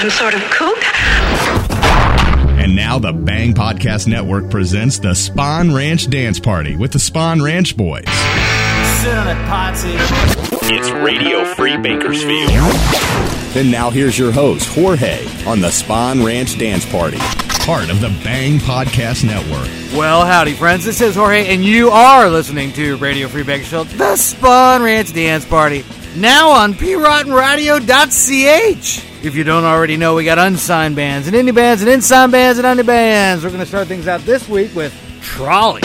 some sort of kook? And now the Bang Podcast Network presents the Spawn Ranch Dance Party with the Spawn Ranch Boys. It's Radio Free Bakersfield. And now here's your host, Jorge, on the Spawn Ranch Dance Party, part of the Bang Podcast Network. Well, howdy, friends. This is Jorge, and you are listening to Radio Free Bakersfield, the Spawn Ranch Dance Party, now on PiratenRadio.ch. If you don't already know, we got unsigned bands and indie bands and insigned bands and indie bands. We're going to start things out this week with Trolley.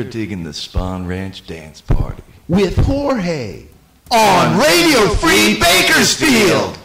You're digging the Spawn Ranch dance party with Jorge on Radio Free Bakersfield.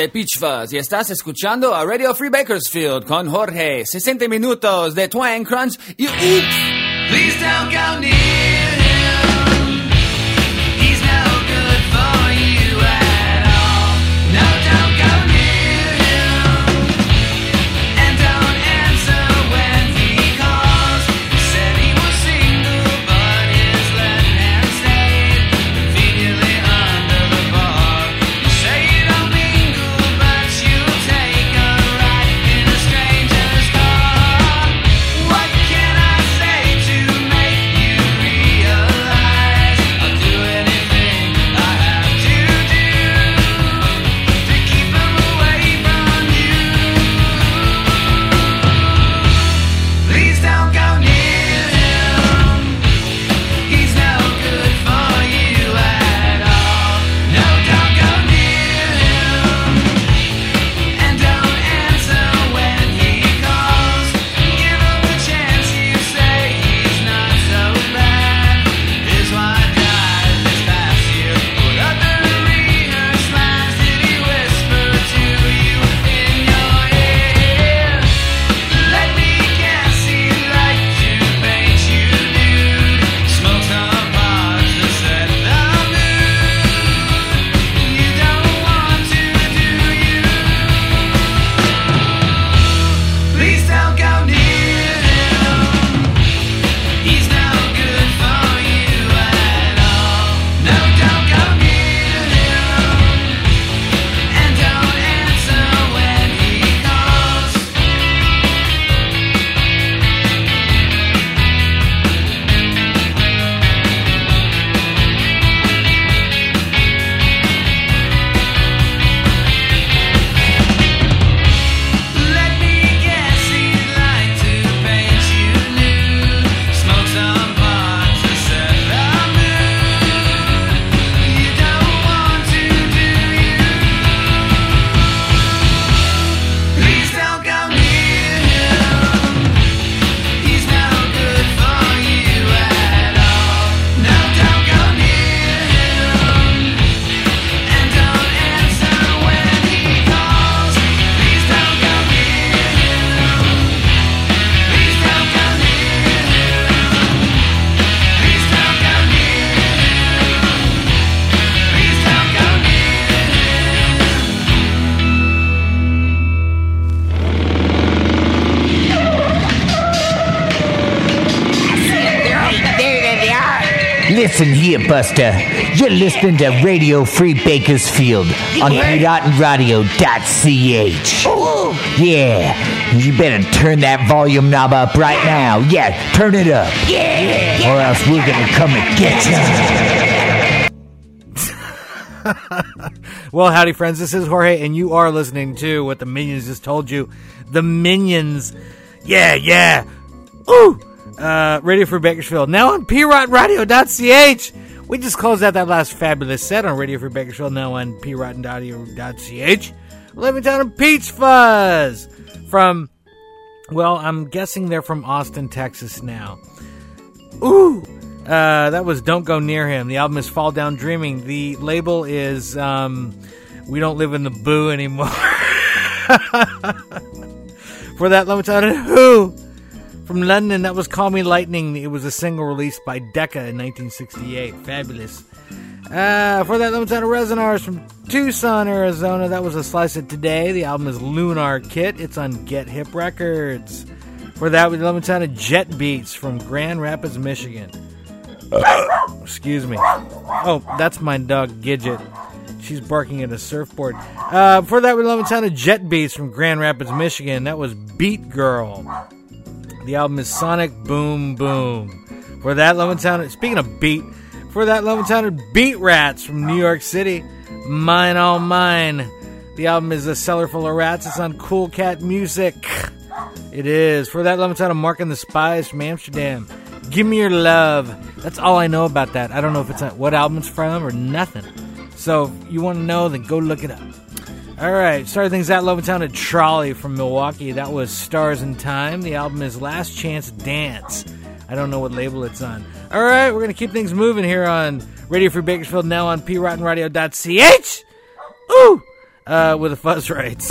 De Peach Fuzz y estás escuchando a Radio Free Bakersfield con Jorge. 60 minutos de Twang Crunch y Oops. Please don't go Listen here, Buster. You're listening to Radio Free Bakersfield on PiratenRadio.ch. Yeah, you better turn that volume knob up right now. Yeah, turn it up. Yeah, or else we're gonna come and get you. Well, howdy, friends. This is Jorge, and you are listening to what the Minions just told you. The Minions. Yeah, yeah. Ooh! Uh, Radio for Bakersfield. Now on PiratenRadio.ch. We just closed out that last fabulous set on Radio for Bakersfield. Now on PiratenRadio.ch. Levittown and Peach Fuzz. From, well, I'm guessing they're from Austin, Texas now. Ooh! Uh, that was Don't Go Near Him. The album is Fall Down Dreaming. The label is um, We Don't Live in the Boo anymore. For that, tell you who. From London, that was Call Me Lightning. It was a single released by Decca in 1968. Fabulous. Uh, for that, let me tell you Resonars from Tucson, Arizona. That was a slice of today. The album is Lunar Kit. It's on Get Hip Records. For that, we let me tell you Jet Beats from Grand Rapids, Michigan. Excuse me. Oh, that's my dog Gidget. She's barking at a surfboard. Uh, for that, we love sound of Jet Beats from Grand Rapids, Michigan. That was Beat Girl. The album is Sonic Boom Boom. For that, love sound. Speaking of beat, for that, love sounded Beat Rats from New York City. Mine All Mine. The album is A Cellar Full of Rats. It's on Cool Cat Music. It is. For that, sound of Mark and the Spies from Amsterdam. Give Me Your Love. That's all I know about that. I don't know if it's what album it's from or nothing. So you want to know, then go look it up. All right, started things out Levittown at Trolley from Milwaukee. That was Stars in Time. The album is Last Chance Dance. I don't know what label it's on. All right, we're going to keep things moving here on Radio Free Bakersfield, now on PiratenRadio.ch. Ooh! Uh, with the fuzz rights.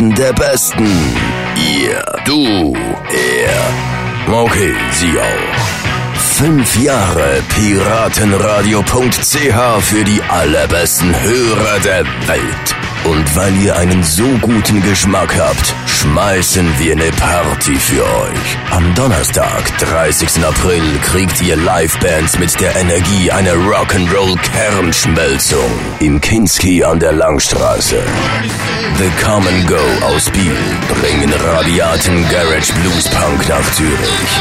Besten der Besten. Ihr, du, er. Okay, sie auch. Fünf Jahre Piratenradio.ch für die allerbesten Hörer der Welt. Und weil ihr einen so guten Geschmack habt, schmeißen wir eine Party für euch. Am Donnerstag, 30. April, kriegt ihr Livebands mit der Energie einer Rock'n'Roll Kernschmelzung im Kinski an der Langstraße. The Come and Go aus Biel bringen rabiaten Garage Blues Punk nach Zürich.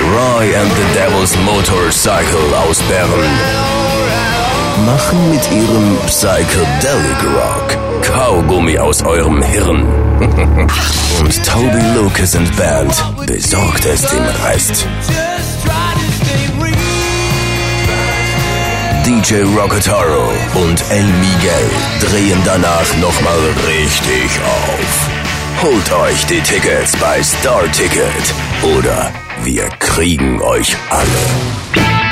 Roy and the Devil's Motorcycle aus Bern machen mit ihrem Psychedelic Rock Kaugummi aus eurem Hirn. Und Toby Lucas and Band besorgt es dem Rest. DJ Rocketaro und El Miguel drehen danach nochmal richtig auf. Holt euch die Tickets bei Star Ticket oder wir kriegen euch alle.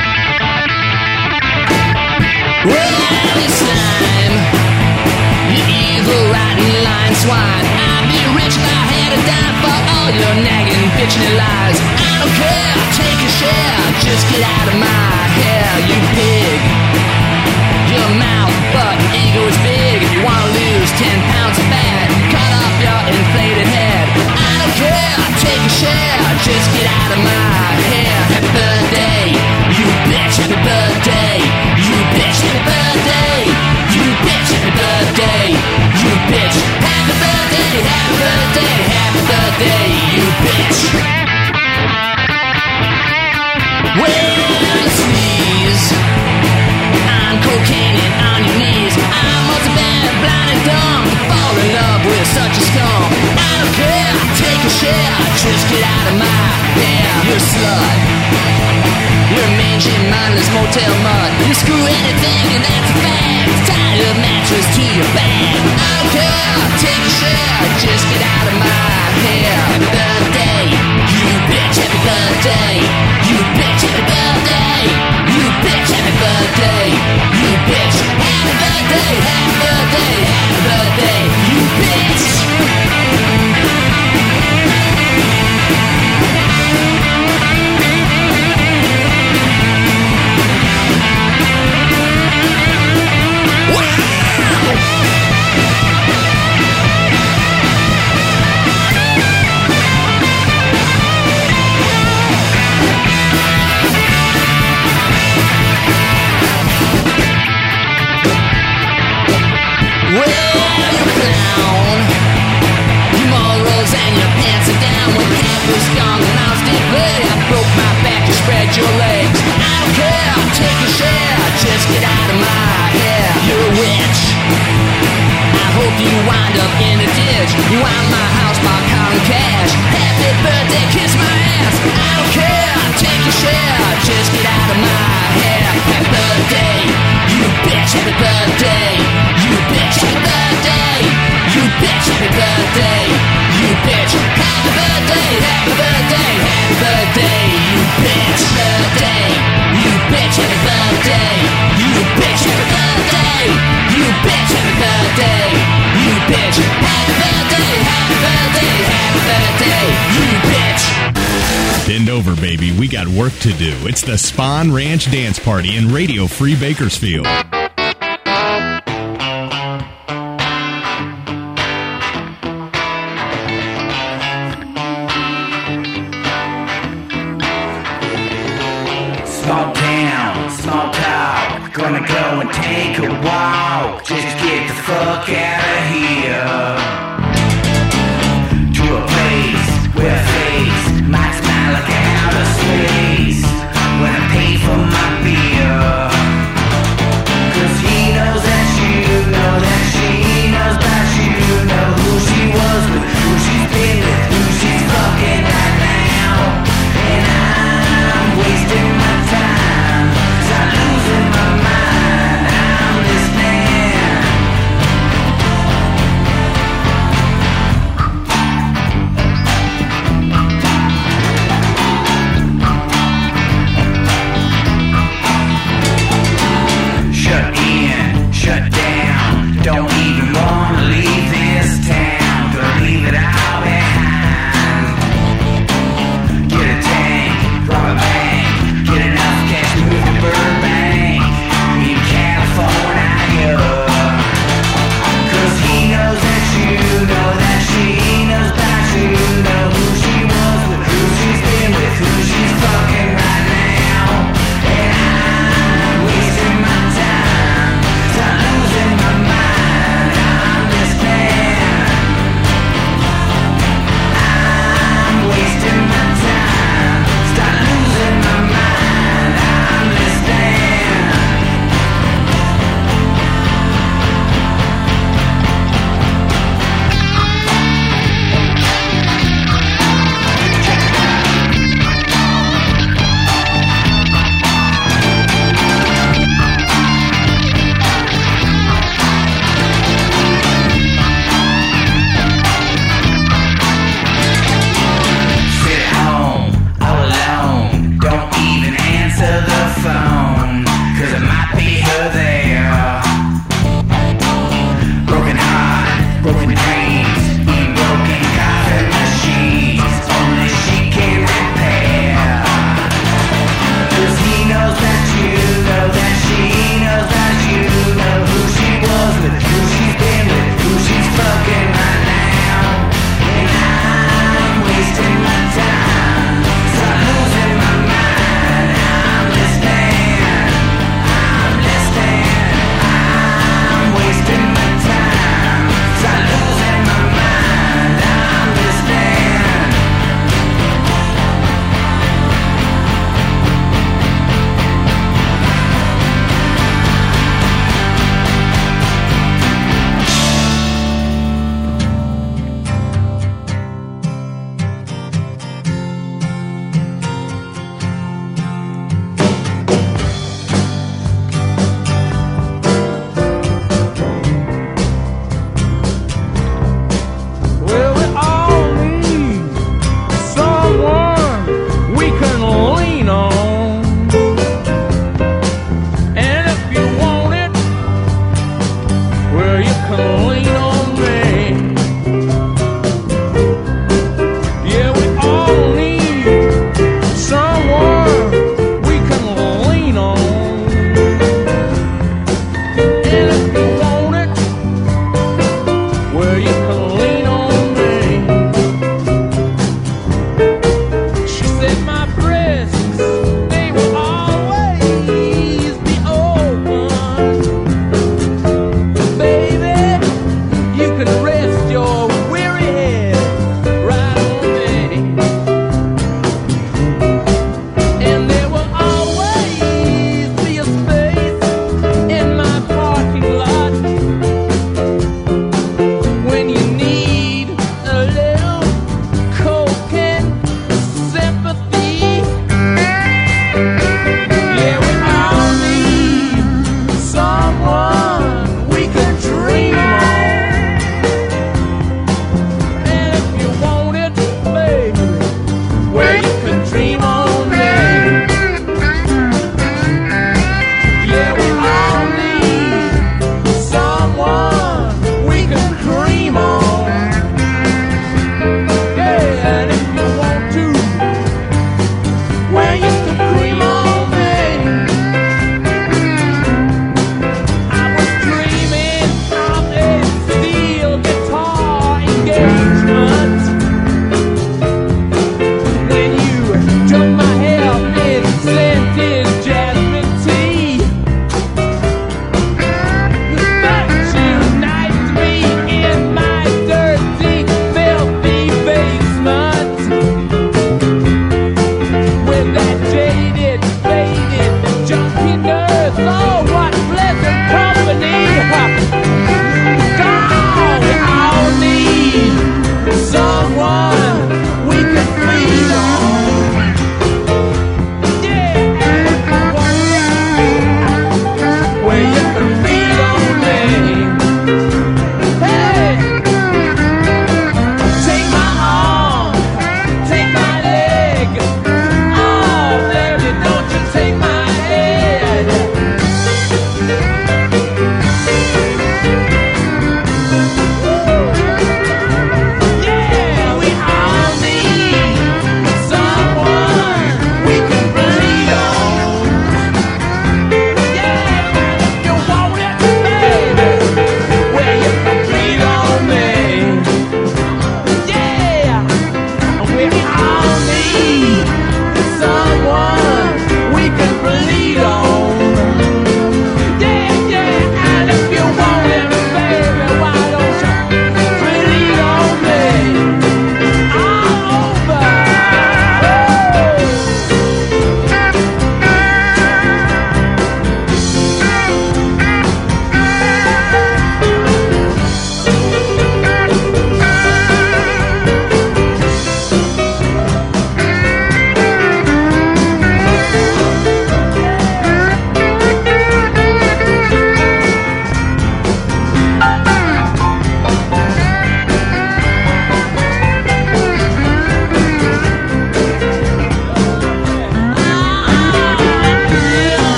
Just get out of my hair, birthday, happy birthday, you bitch. Sneeze. I'm cocaine and on your knees. I must have been blind and dumb to fall in love with such a scum. I don't care, take a share, just get out of my hair. You're a slut. You're a mangy, mindless motel mud. You screw anything and that's a fact. Tie your mattress to your bag. I don't care, take a share, work to do. It's the Spahn Ranch Dance Party in Radio Free Bakersfield.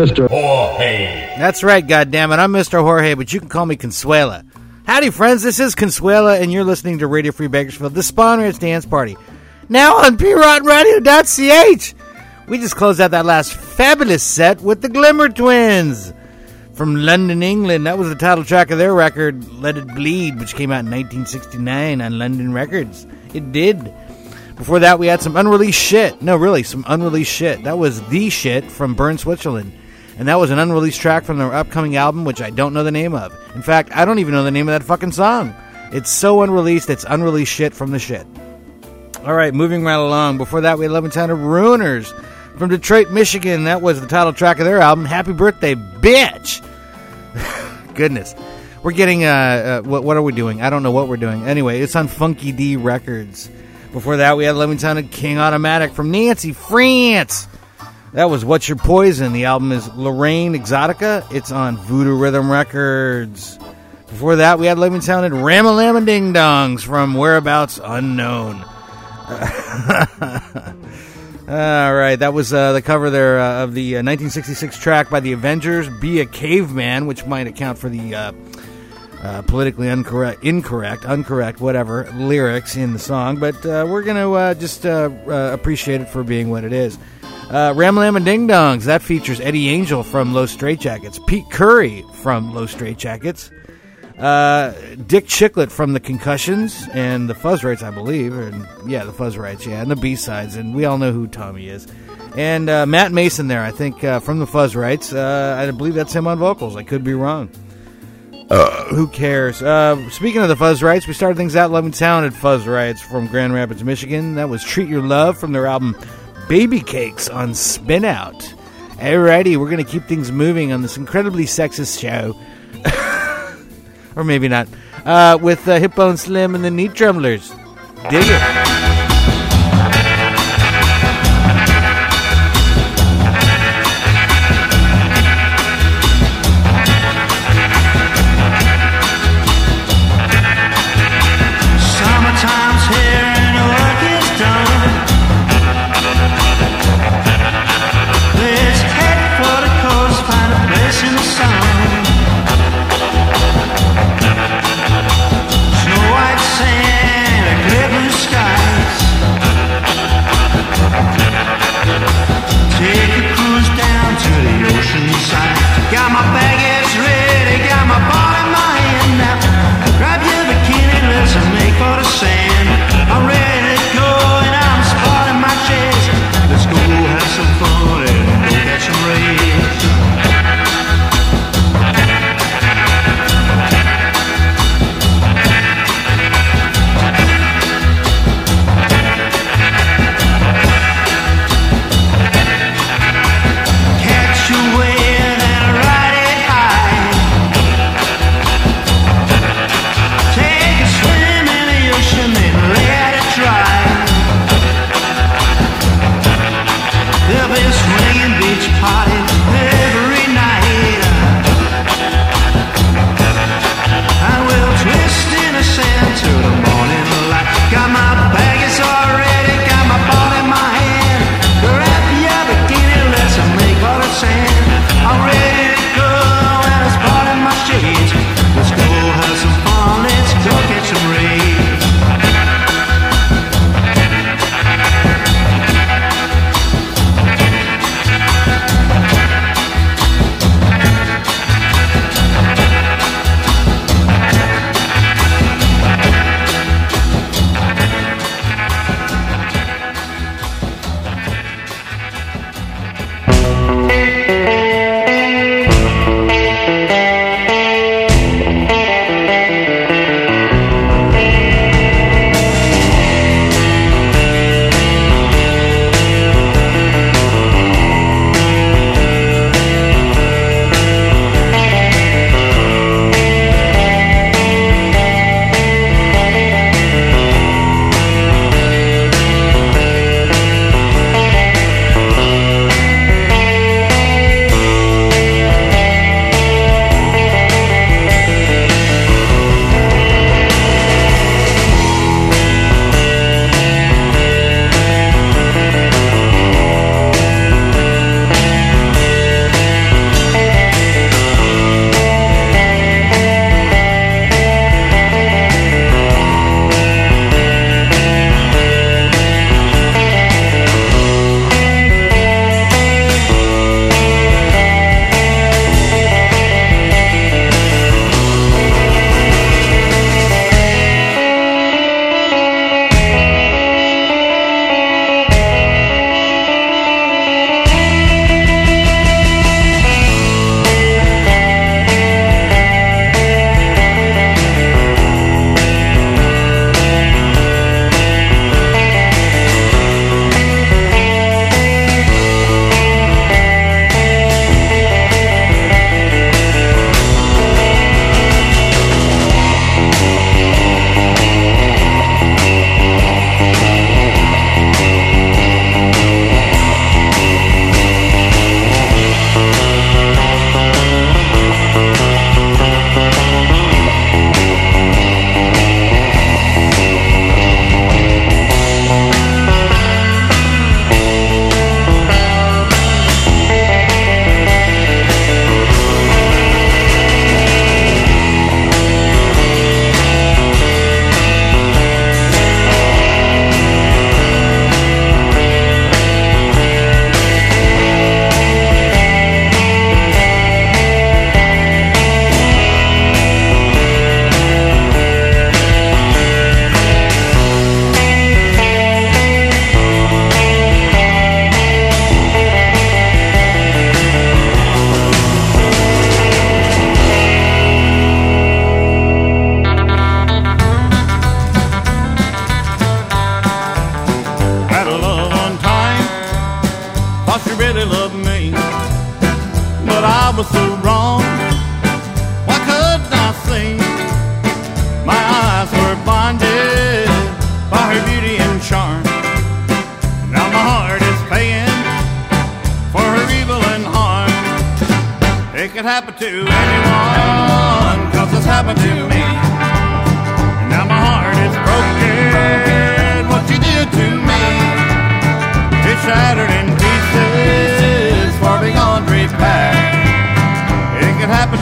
Mr. Jorge. That's right, goddammit. I'm Mr. Jorge, but you can call me Consuela. Howdy, friends. This is Consuela, and you're listening to Radio Free Bakersfield, the Spahn Ranch Dance Party. Now on PiratenRadio.ch. We just closed out that last fabulous set with the Glimmer Twins from London, England. That was the title track of their record, Let It Bleed, which came out in 1969 on London Records. It did. Before that, we had some unreleased shit. No, really, some unreleased shit. That was The Shit from Bern, Switzerland. And that was an unreleased track from their upcoming album, which I don't know the name of. In fact, I don't even know the name of that fucking song. It's so unreleased, it's unreleased shit from the shit. All right, moving right along. Before that, we had 11 Town of Ruiners from Detroit, Michigan. That was the title track of their album, Happy Birthday, Bitch. Goodness. We're getting, uh, uh, what, what are we doing? I don't know what we're doing. Anyway, it's on Funky D Records. Before that, we had 11 Town of King Automatic from Nancy, France. That was What's Your Poison. The album is Lorraine Exotica. It's on Voodoo Rhythm Records. Before that, we had 11 Sounded Ramalama Ding Dongs from Whereabouts Unknown. All right, that was uh, the cover there uh, of the uh, 1966 track by the Avengers, "Be a Caveman," which might account for the uh, uh, politically incorrect, incorrect, uncorrect, whatever lyrics in the song. But uh, we're gonna uh, just appreciate it for being what it is. Uh, Ram and Ding Dongs that features Eddie Angel from Los Straitjackets, Pete Curry from Los Straitjackets, uh, Dick Chiclet from the Concussions and the Fuzz Rights, I believe, and yeah, the Fuzz Rights, yeah, and the B sides, and we all know who Tommy is. And uh, Matt Mason there, I think, uh, from the Fuzz Rights. Uh, I believe that's him on vocals. I could be wrong. Uh, who cares? Uh, speaking of the Fuzz Rights, we started things out loving talented Fuzz Rights from Grand Rapids, Michigan. That was Treat Your Love from their album Baby Cakes on Spin Out. Alrighty, we're going to keep things moving on this incredibly sexist show. or maybe not. Uh, with uh, Hipbone Slim and the Knee Tremblers. Dig it.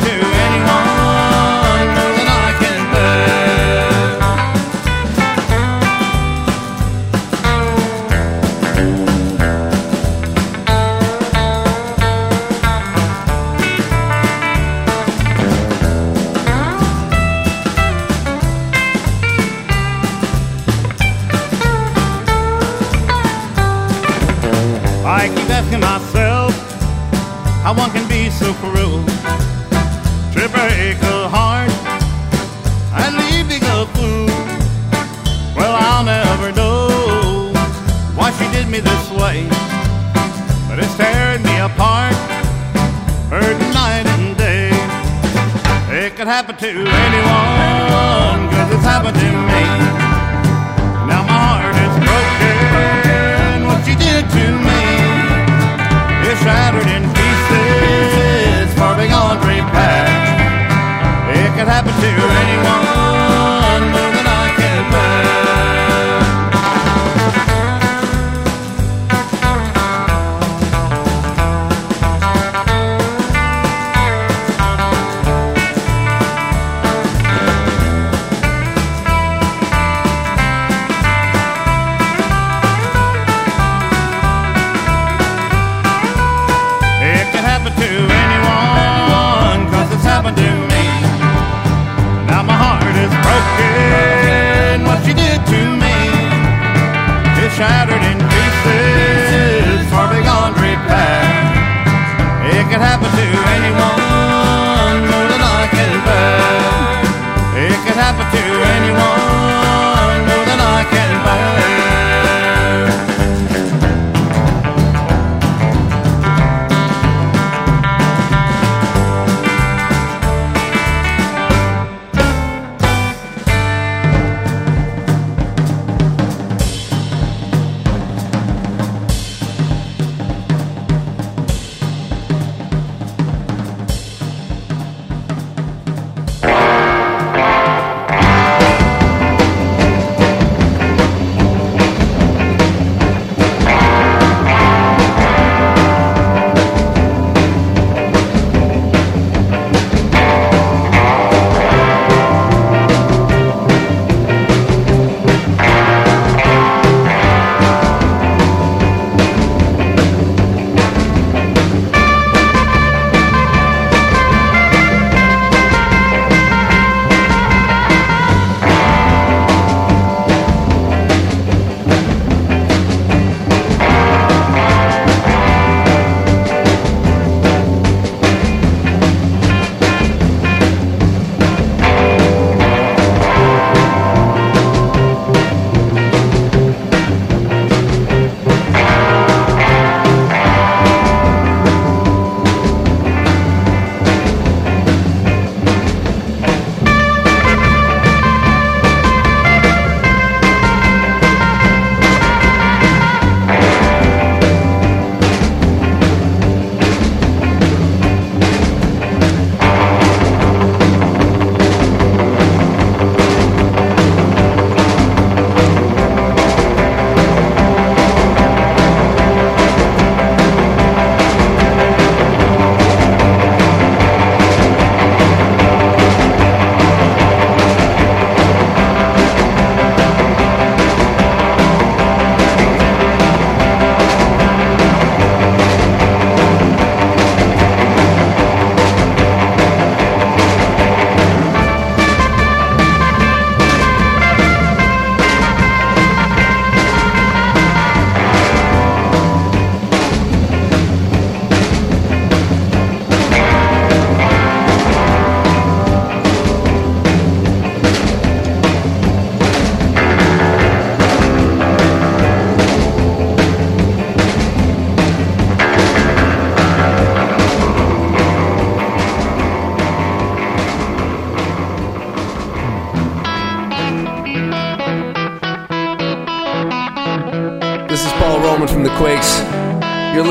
Could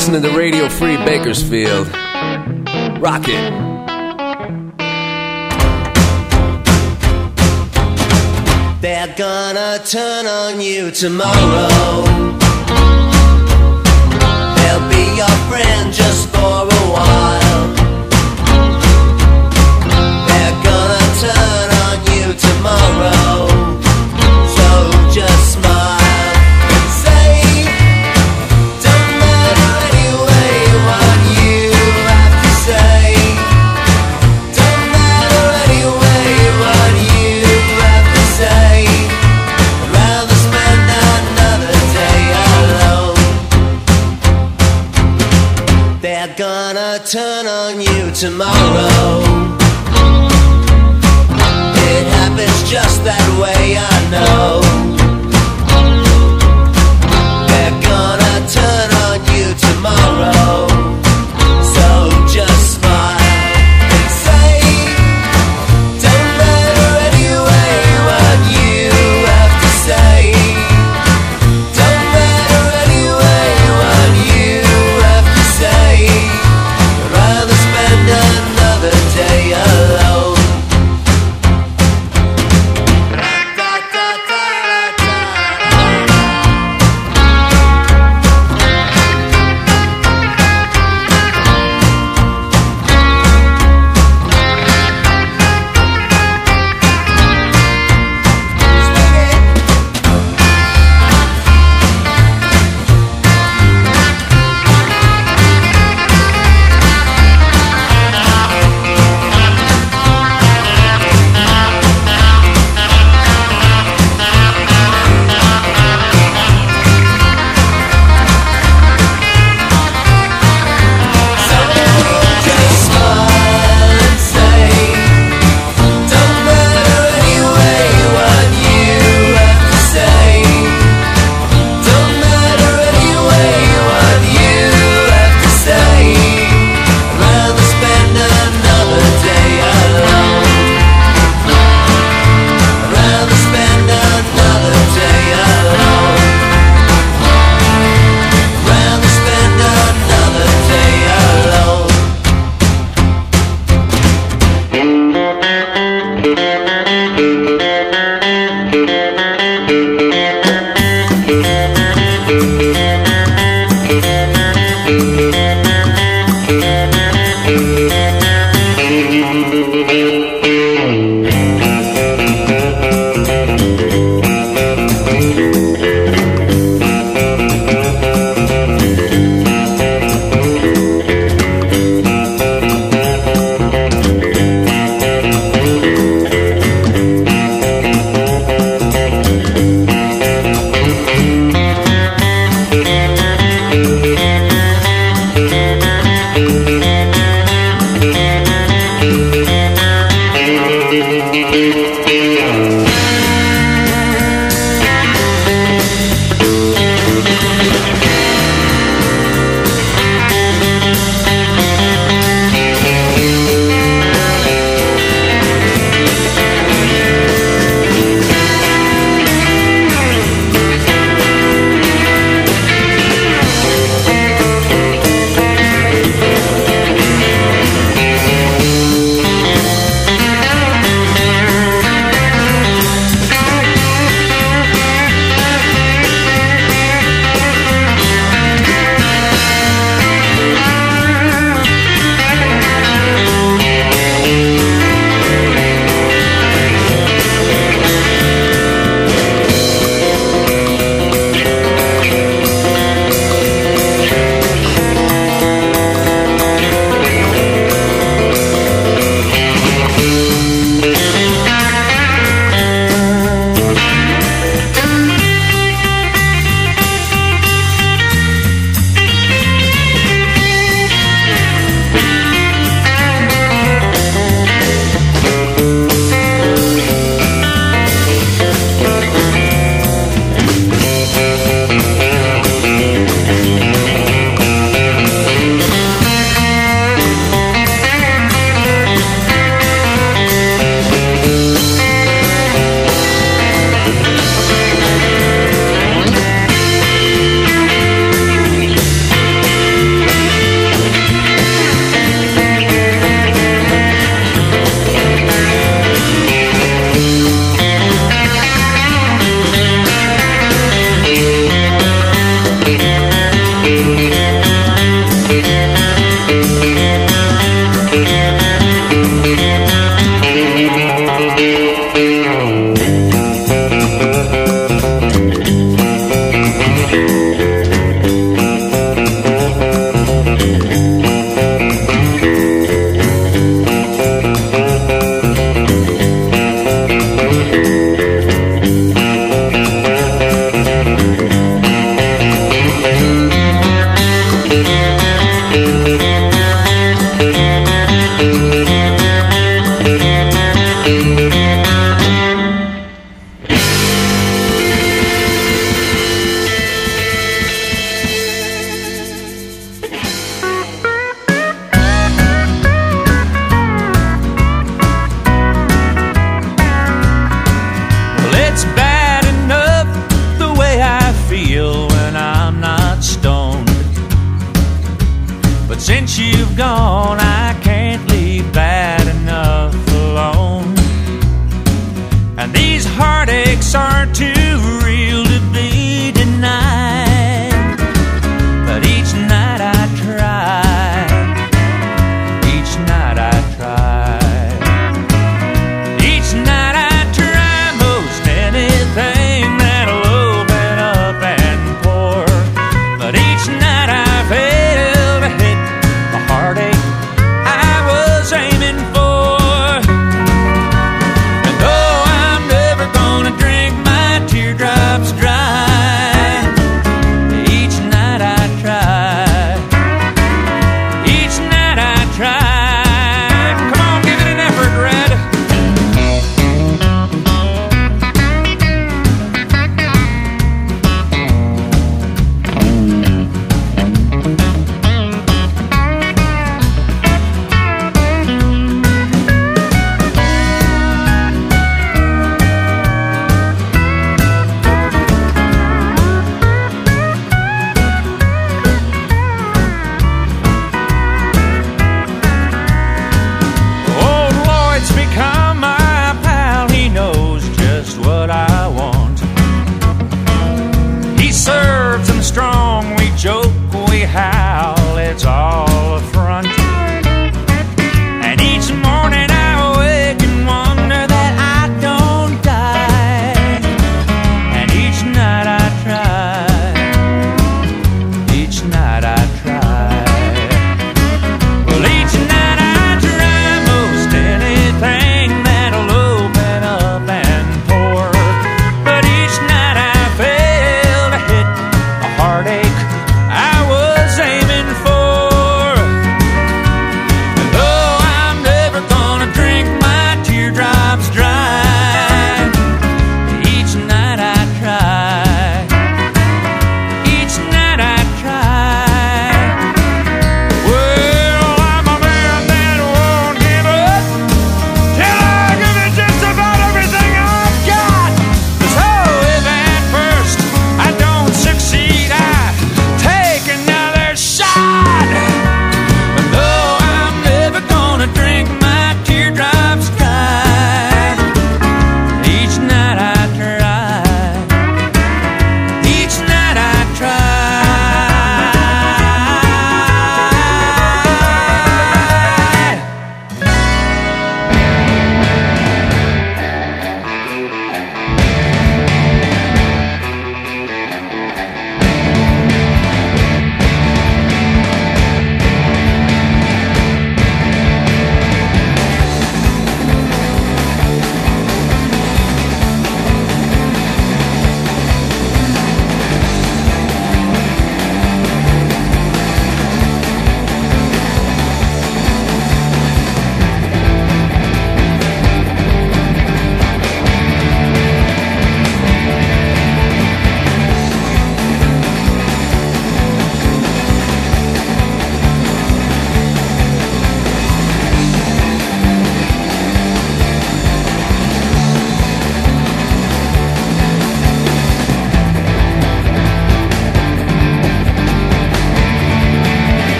listening to Radio Free Bakersfield. Rock it. They're gonna turn on you tomorrow. They'll be your friend just for a while. They're gonna turn on you tomorrow.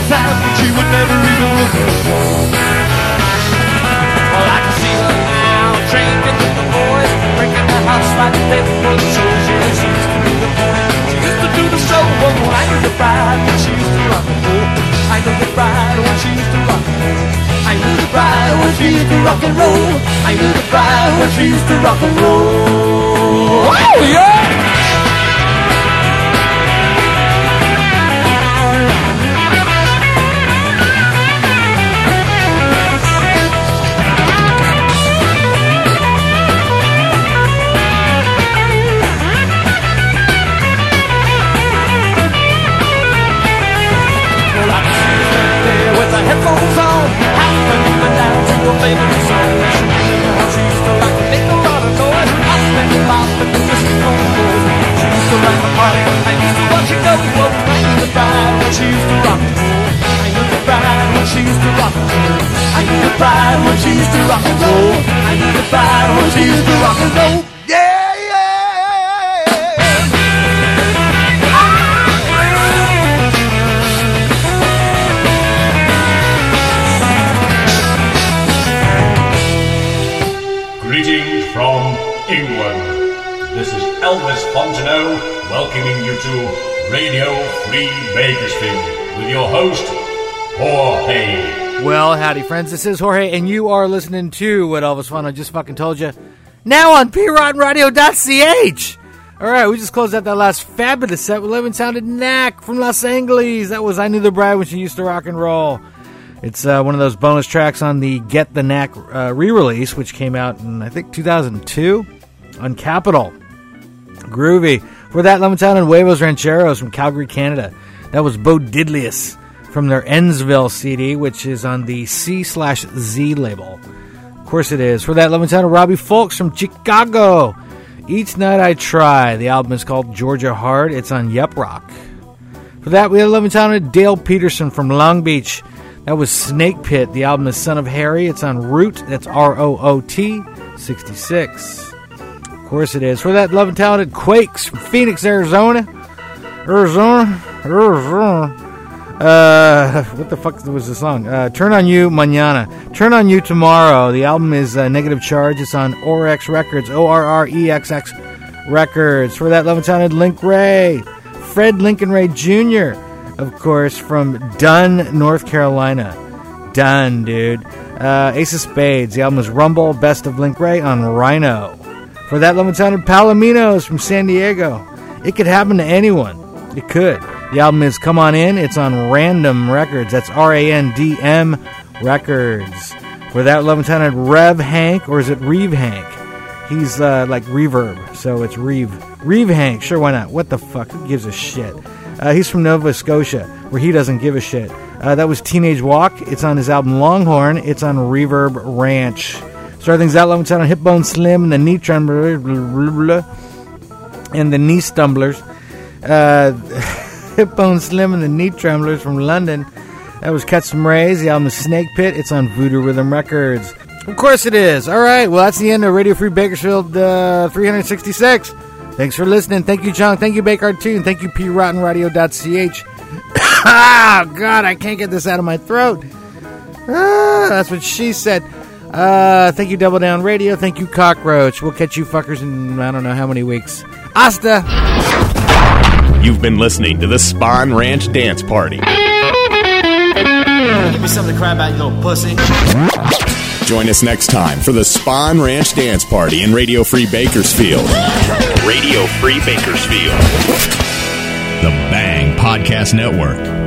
A time when she would never even look at me. Well, I can see her now, drinking with the boys, breaking the house like paper for the. Yeah, she used to do the She used to do the show. Oh, I knew the bride when she used to rock and roll. I knew the bride when she used to rock and roll. I knew the bride when she used to rock and roll. I knew the bride when she used to rock and roll. Oh, yeah! I knew the bride when she used to need need rock and roll. I knew the bride when she used to rock and roll. Fontenot welcoming you to Radio Free Bakersfield with your host, Jorge. Well, howdy, friends. This is Jorge, and you are listening to what Elvis Fano just fucking told you. Now on PiratenRadio.ch. All right, we just closed out that last fabulous set with Living Sounded Knack from Los Angeles. That was I Knew the Bride when she used to rock and roll. It's uh, one of those bonus tracks on the Get the Knack uh, re release, which came out in, I think, 2002 on Capitol. Groovy. For that, Lemon Town and Huevos Rancheros from Calgary, Canada. That was Bo Diddlius from their Endsville CD, which is on the C slash Z label. Of course it is. For that, Lemon Town and Robbie Fulks from Chicago. Each Night I Try. The album is called Georgia Hard. It's on Yep Roc. For that, we had Lemon Town and Dale Peterson from Long Beach. That was Snake Pit. The album is Son of Harry. It's on Root. That's R O O T 66. Of course it is. For that, love and talented Quakes from Phoenix, Arizona. Arizona. Arizona. Uh, what the fuck was the song? Uh, Turn on You Manana. Turn on You Tomorrow. The album is uh, Negative Charge. It's on Orex Records. O R R E X X Records. For that, love and talented Link Wray. Fred Lincoln Wray Jr., of course, from Dunn, North Carolina. Dunn, dude. Uh, Ace of Spades. The album is Rumble, Best of Link Wray on Rhino. For that, and talented Palominos from San Diego. It could happen to anyone. It could. The album is Come On In. It's on Random Records. That's R A N D M Records. For that, and talented Rev Hank, or is it Reeve Hank? He's uh, like reverb, so it's Reeve. Reeve Hank, sure, why not? What the fuck? Who gives a shit? Uh, he's from Nova Scotia, where he doesn't give a shit. Uh, that was Teenage Walk. It's on his album Longhorn. It's on Reverb Ranch. Start things out, love and talented Hipbone Slim and the Knee Tremblers, and the Knee Stumblers. Uh, Hipbone Slim and the Knee Tremblers from London. That was Cut Some Rays. The album is Snake Pit. It's on Voodoo Rhythm Records. Of course it is. All right. Well, that's the end of Radio Free Bakersfield uh, 366. Thanks for listening. Thank you, John. Thank you, Bake Tune. Thank you, PiratenRadio.ch. oh, God, I can't get this out of my throat. Ah, that's what she said. Uh, thank you, Double Down Radio. Thank you, Cockroach. We'll catch you fuckers in I don't know how many weeks. Asta! You've been listening to the Spahn Ranch Dance Party. Give me something to cry about, you little pussy. Join us next time for the Spahn Ranch Dance Party in Radio Free Bakersfield. Radio Free Bakersfield. The Bang Podcast Network.